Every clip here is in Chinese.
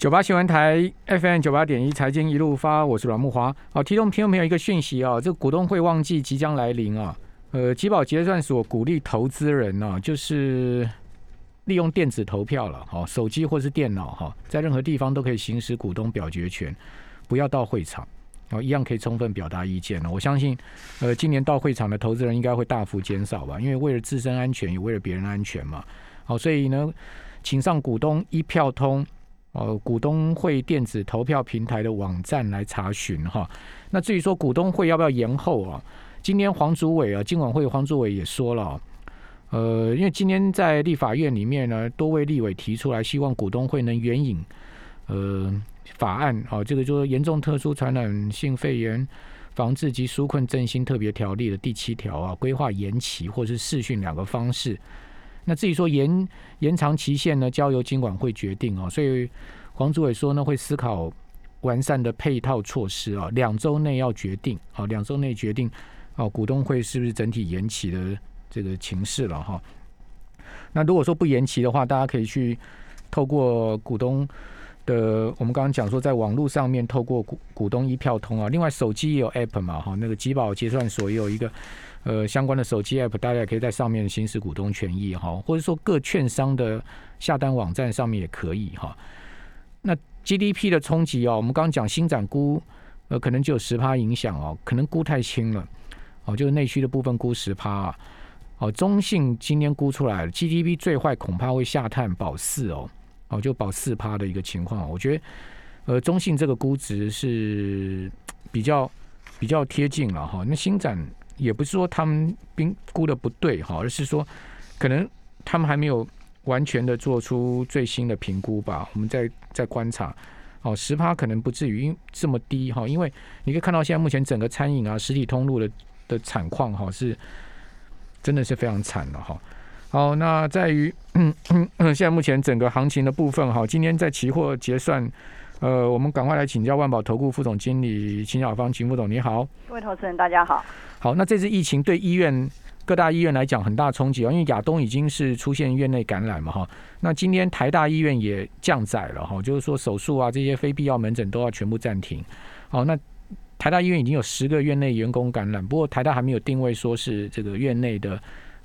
九八新闻台 FM 九八点一财经一路发，我是阮木华。好，提供听众朋友一个讯息啊，这个股东会旺季即将来临啊。呃，吉宝结算所鼓励投资人呢，就是利用电子投票了，哈，手机或是电脑哈，在任何地方都可以行使股东表决权，不要到会场，哦，一样可以充分表达意见了。我相信，呃，今年到会场的投资人应该会大幅减少吧，因为为了自身安全，也为了别人安全嘛。好，所以呢，请上股东一票通。哦，股东会电子投票平台的网站来查询哈。那至于说股东会要不要延后啊？今天黄祖伟啊，今晚会黄祖伟也说了，呃，因为今天在立法院里面呢，多位立委提出来，希望股东会能援引呃法案啊，这个就是严重特殊传染性肺炎防治及纾困振兴特别条例的第七条啊，规划延期或是视讯两个方式。那至于说延延长期限呢，交由金管会决定哦。所以黄主委说呢，会思考完善的配套措施啊，两周内要决定啊，两周内决定啊，股东会是不是整体延期的这个情势了哈。那如果说不延期的话，大家可以去透过股东的，我们刚刚讲说，在网络上面透过股股东一票通啊，另外手机也有 app 嘛哈，那个集保结算所也有一个。呃，相关的手机 app，大家也可以在上面行使股东权益哈，或者说各券商的下单网站上面也可以哈。那 GDP 的冲击哦，我们刚刚讲新展估，呃，可能就有十趴影响哦，可能估太轻了哦，就是内需的部分估十趴哦。中信今天估出来了，GDP 最坏恐怕会下探保四哦，哦，就保四趴的一个情况。我觉得，呃，中信这个估值是比较比较贴近了哈。那新展。也不是说他们评估的不对哈，而是说可能他们还没有完全的做出最新的评估吧。我们再再观察，哦，十趴可能不至于因这么低哈，因为你可以看到现在目前整个餐饮啊实体通路的的惨况哈是真的是非常惨了哈。好，那在于 现在目前整个行情的部分哈，今天在期货结算。呃，我们赶快来请教万宝投顾副总经理秦小芳，秦副总你好，各位投资人大家好。好，那这次疫情对医院各大医院来讲很大冲击哦，因为亚东已经是出现院内感染嘛哈。那今天台大医院也降载了哈，就是说手术啊这些非必要门诊都要全部暂停。好，那台大医院已经有十个院内员工感染，不过台大还没有定位说是这个院内的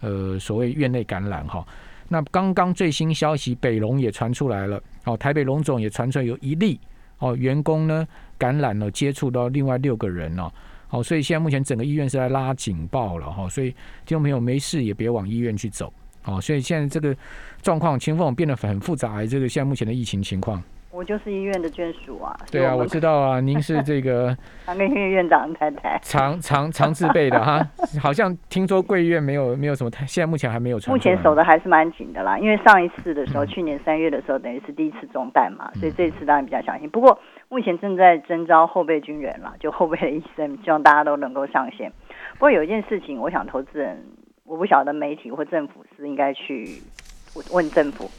呃所谓院内感染哈。那刚刚最新消息，北龙也传出来了。哦，台北龙总也传出来有一例哦，员工呢感染了，接触到另外六个人哦。好，所以现在目前整个医院是在拉警报了哈。所以听众朋友没事也别往医院去走。哦，所以现在这个状况，情况变得很复杂。这个现在目前的疫情情况。我就是医院的眷属啊。对啊，我知道啊，您是这个长庚医院院长太太，长长长自备的哈。好像听说贵院没有没有什么太，现在目前还没有。目前守的还是蛮紧的啦，因为上一次的时候，去年三月的时候，等于是第一次中弹嘛，所以这次当然比较小心。不过目前正在征招后备军人了，就后备的医生，希望大家都能够上线。不过有一件事情，我想投资人，我不晓得媒体或政府是应该去问政府。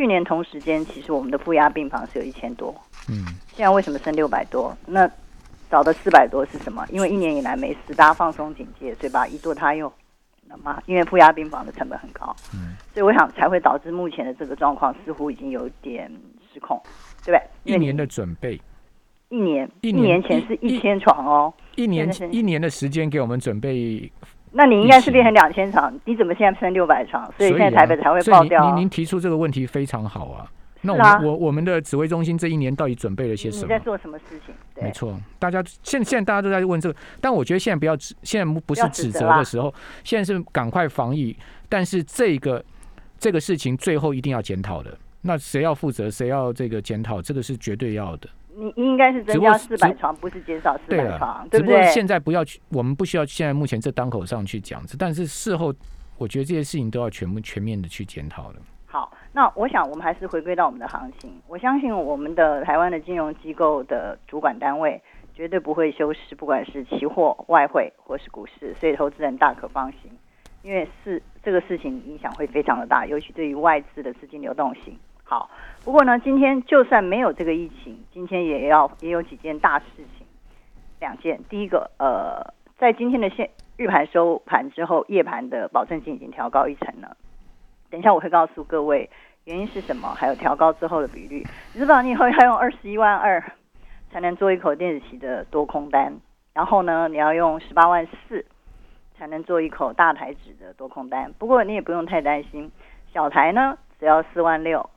去年同时间，其实我们的负压病房是有一千多，嗯，现在为什么剩六百多？那少的四百多是什么？因为一年以来没事，大家放松警戒，所以把一做他用，那么因为负压病房的成本很高，嗯，所以我想才会导致目前的这个状况似乎已经有点失控，对不对？一年的准备，一年一年前是一千床哦，一年一年的时间给我们准备。那你应该是变成两千场，你怎么现在升六百场？所以现在台北才会爆掉。您您提出这个问题非常好啊。那我我我们的指挥中心这一年到底准备了些什么？你在做什么事情？没错，大家现现在大家都在问这个，但我觉得现在不要指，现在不是指责的时候，现在是赶快防疫。但是这个这个事情最后一定要检讨的，那谁要负责？谁要这个检讨？这个是绝对要的。你应该是增加四百床，不是减少四百床，对不对？现在不要去，我们不需要现在目前这当口上去讲，但是事后，我觉得这些事情都要全部全面的去检讨了。好，那我想我们还是回归到我们的行情。我相信我们的台湾的金融机构的主管单位绝对不会修饰，不管是期货、外汇或是股市，所以投资人大可放心，因为是这个事情影响会非常的大，尤其对于外资的资金流动性。好，不过呢，今天就算没有这个疫情，今天也要也有几件大事情，两件。第一个，呃，在今天的现日盘收盘之后，夜盘的保证金已经调高一成了。等一下我会告诉各位原因是什么？还有调高之后的比率，你知道你以后要用二十一万二才能做一口电子期的多空单，然后呢，你要用十八万四才能做一口大台指的多空单。不过你也不用太担心，小台呢只要四万六，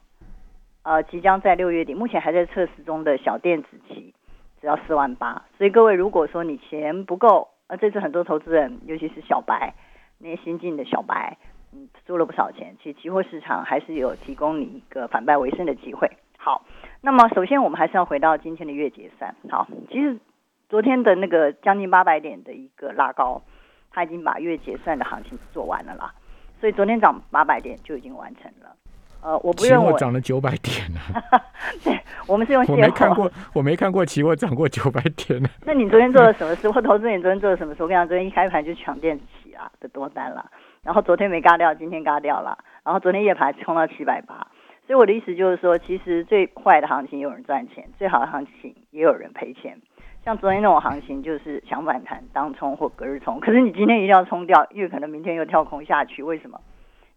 呃，即将在六月底，目前还在测试中的小电子期只要四万八。所以各位如果说你钱不够，呃，这次很多投资人，尤其是小白，那些新进的小白。嗯，输了不少钱。其实期货市场还是有提供你一个反败为胜的机会。好，那么首先我们还是要回到今天的月结算。好，其实昨天的那个将近八百点的一个拉高，它已经把月结算的行情做完了啦。所以昨天涨八百点就已经完成了。呃，我不认为涨了九百点呢。对，我们是用 我没看过，我没看过期货涨过九百点呢。那你昨天做了什么事？或投资你昨天做了什么事？我跟你讲，昨天一开盘就抢电子期啊的多单了。然后昨天没嘎掉，今天嘎掉了。然后昨天夜盘冲到七百八，所以我的意思就是说，其实最坏的行情有人赚钱，最好的行情也有人赔钱。像昨天那种行情，就是想反弹当冲或隔日冲，可是你今天一定要冲掉，因为可能明天又跳空下去。为什么？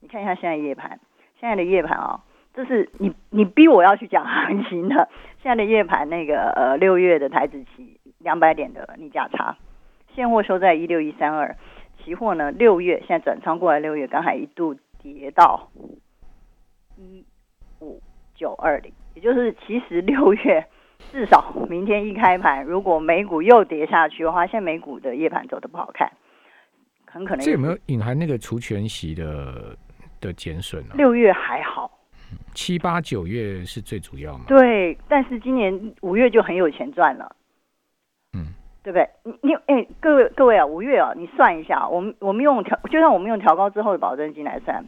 你看一下现在夜盘，现在的夜盘啊，这是你你逼我要去讲行情的。现在的夜盘那个呃六月的台子期两百点的逆价差，现货收在一六一三二。期货呢？六月现在转仓过来，六月刚才一度跌到一五九二零，也就是其实六月至少明天一开盘，如果美股又跌下去的话，现在美股的夜盘走的不好看，很可能这有没有隐含那个除权息的的减损呢？六月还好，七八九月是最主要嘛？对，但是今年五月就很有钱赚了。嗯对不对？你你哎，各位各位啊，五月啊，你算一下，我们我们用调，就算我们用调高之后的保证金来算，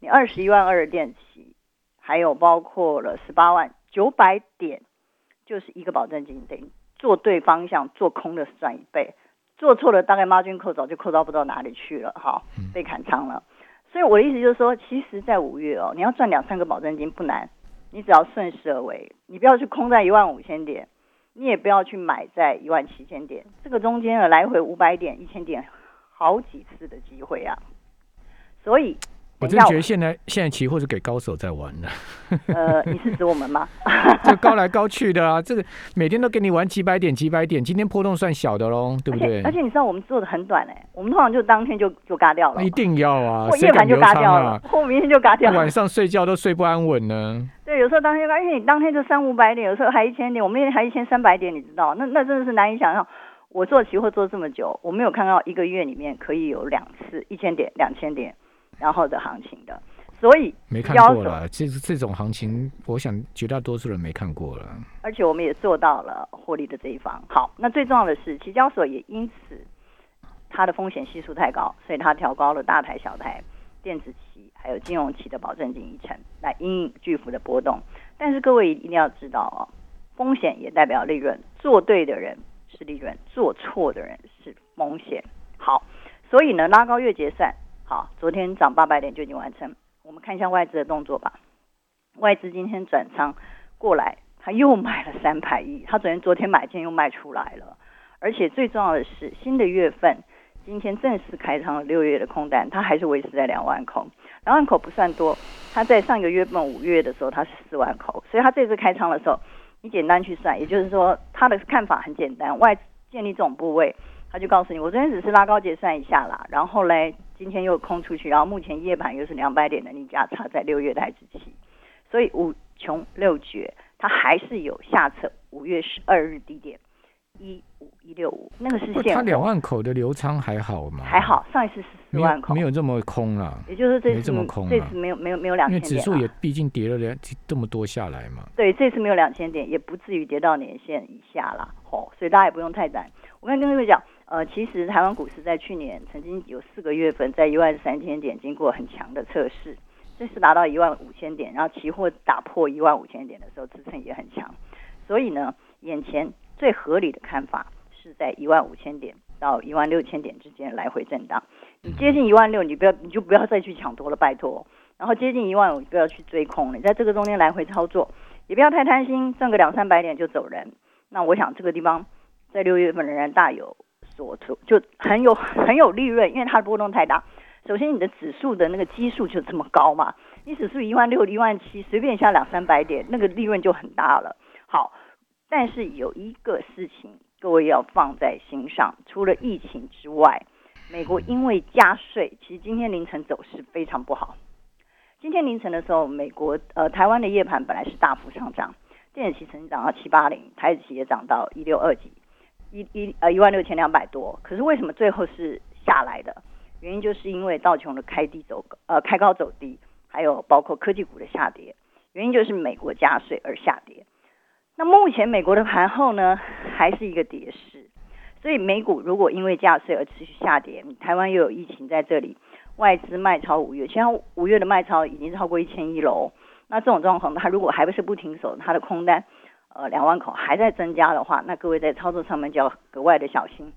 你二十一万二的电器，还有包括了十八万九百点，就是一个保证金，等于做对方向做空的赚一倍，做错了大概 margin 扣早就扣到不知道哪里去了，哈，被砍仓了。所以我的意思就是说，其实，在五月哦，你要赚两三个保证金不难，你只要顺势而为，你不要去空在一万五千点。你也不要去买在一万七千点，这个中间的来回五百点、一千点，好几次的机会啊！所以。我真觉得现在现在期货是给高手在玩的。呃，你是指我们吗？就高来高去的啊，这个每天都给你玩几百点几百点，今天波动算小的喽，对不对？而且你知道我们做的很短哎，我们通常就当天就就嘎掉了。一定要啊，我夜盘就嘎掉了，或明天就嘎掉了。晚上睡觉都睡不安稳呢。对，有时候当天嘎，因为你当天就三五百点，有时候还一千点，我们那天还一千三百点，你知道？那那真的是难以想象。我做期货做这么久，我没有看到一个月里面可以有两次一千点、两千点。然后的行情的，所以没看过了。这这种行情，我想绝大多数人没看过了。而且我们也做到了获利的这一方。好，那最重要的是，期交所也因此它的风险系数太高，所以它调高了大台、小台、电子期还有金融期的保证金一成，来应巨幅的波动。但是各位一定要知道哦，风险也代表利润。做对的人是利润，做错的人是风险。好，所以呢，拉高月结算。好，昨天涨八百点就已经完成。我们看一下外资的动作吧。外资今天转仓过来，他又买了 三百亿。他昨天、昨天买，今天又卖出来了。而且最重要的是，新的月份今天正式开仓了六月的空单，它还是维持在两万口。两万口不算多，它在上个月份五月的时候它是四万口，所以它这次开仓的时候，你简单去算，也就是说他的看法很简单，外资建立这种部位。他就告诉你，我昨天只是拉高结算一下啦，然后嘞，今天又空出去，然后目前夜盘又是两百点的逆价差在六月台子期，所以五穷六绝，它还是有下测五月十二日低点一五一六五，那个是现。它两万口的流仓还好吗？还好，上一次是四万口，没有这么空了。也就是这次这么空，这次没有没有没有两千点。因为指数也毕竟跌了两这么多下来嘛。对，这次没有两千点，也不至于跌到年线以下了，哦，所以大家也不用太担。我刚跟各位讲。呃，其实台湾股市在去年曾经有四个月份在一万三千点经过很强的测试，这次达到一万五千点，然后期货打破一万五千点的时候支撑也很强，所以呢，眼前最合理的看法是在一万五千点到一万六千点之间来回震荡。你接近一万六，你不要你就不要再去抢多了，拜托。然后接近一万五，不要去追空了，你在这个中间来回操作，也不要太贪心，挣个两三百点就走人。那我想这个地方在六月份仍然大有。所出就很有很有利润，因为它的波动太大。首先，你的指数的那个基数就这么高嘛，你指数一万六、一万七，随便下两三百点，那个利润就很大了。好，但是有一个事情各位要放在心上，除了疫情之外，美国因为加税，其实今天凌晨走势非常不好。今天凌晨的时候，美国呃台湾的夜盘本来是大幅上涨，电子期曾经涨到七八零，台子期也涨到一六二几，一一呃一万六千两百多。可是为什么最后是下来的？原因就是因为道琼的开低走呃开高走低，还有包括科技股的下跌。原因就是美国加税而下跌。那目前美国的盘后呢，还是一个跌势。所以美股如果因为加税而持续下跌，台湾又有疫情在这里。外资卖超五月，现在五月的卖超已经超过一千亿喽。那这种状况，它如果还不是不停手，它的空单呃两万口还在增加的话，那各位在操作上面就要格外的小心，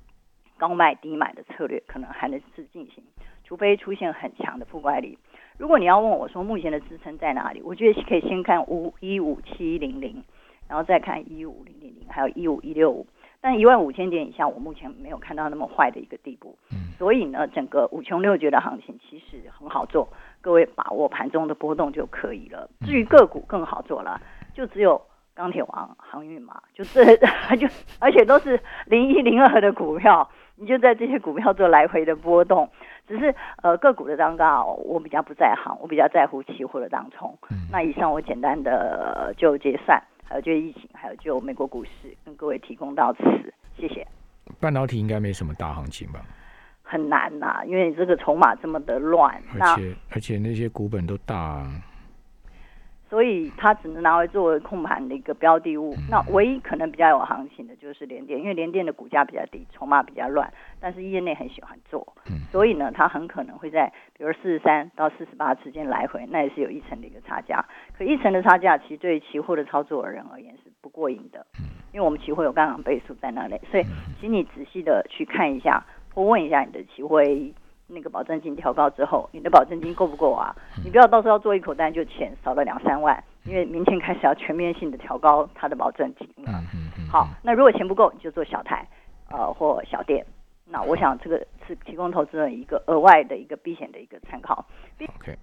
高卖低买的策略可能还能是进行，除非出现很强的负乖离。如果你要问我说目前的支撑在哪里，我觉得可以先看五一五七零零，然后再看一五零零零，还有一五一六五。但一万五千点以下，我目前没有看到那么坏的一个地步。所以呢，整个五穷六绝的行情其实很好做，各位把握盘中的波动就可以了。至于个股更好做了，就只有钢铁王、航运嘛，就是 就而且都是零一零二的股票，你就在这些股票做来回的波动。只是呃个股的当高，我比较不在行，我比较在乎期货的当冲。那以上我简单的就结算。还有就疫情，还有就美国股市，跟各位提供到此，谢谢。半导体应该没什么大行情吧？很难呐，因为你这个筹码这么的乱，而且而且那些股本都大。所以它只能拿来作为控盘的一个标的物。那唯一可能比较有行情的就是联电，因为联电的股价比较低，筹码比较乱，但是业内很喜欢做，所以呢，它很可能会在比如四十三到四十八之间来回，那也是有一层的一个差价。可一层的差价，其实对期货的操作人而言是不过瘾的，因为我们期货有杠杆倍数在那里，所以请你仔细的去看一下，或问一下你的期货。那个保证金调高之后，你的保证金够不够啊？你不要到时候要做一口单就钱少了两三万，因为明天开始要全面性的调高它的保证金了。好，那如果钱不够，你就做小台，呃，或小店。那我想这个是提供投资人一个额外的一个避险的一个参考。OK。